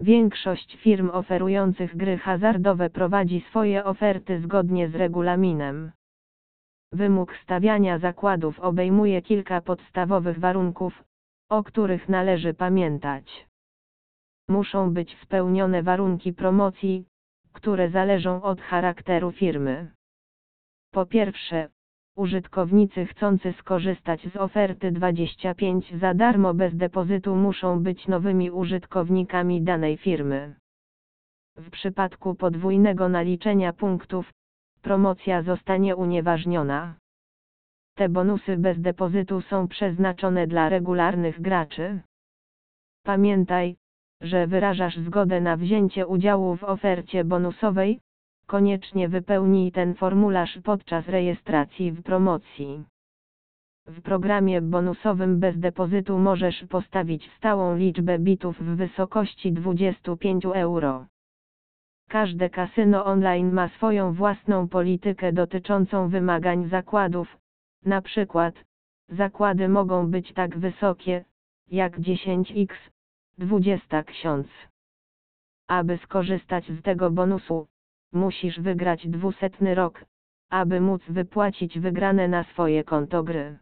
Większość firm oferujących gry hazardowe prowadzi swoje oferty zgodnie z regulaminem. Wymóg stawiania zakładów obejmuje kilka podstawowych warunków, o których należy pamiętać. Muszą być spełnione warunki promocji, które zależą od charakteru firmy. Po pierwsze, użytkownicy chcący skorzystać z oferty 25 za darmo bez depozytu muszą być nowymi użytkownikami danej firmy. W przypadku podwójnego naliczenia punktów, promocja zostanie unieważniona. Te bonusy bez depozytu są przeznaczone dla regularnych graczy. Pamiętaj, że wyrażasz zgodę na wzięcie udziału w ofercie bonusowej, koniecznie wypełnij ten formularz podczas rejestracji w promocji. W programie bonusowym bez depozytu możesz postawić stałą liczbę bitów w wysokości 25 euro. Każde kasyno online ma swoją własną politykę dotyczącą wymagań zakładów, na przykład, zakłady mogą być tak wysokie, jak 10x, 20 ksiądz. Aby skorzystać z tego bonusu, musisz wygrać dwusetny rok, aby móc wypłacić wygrane na swoje konto gry.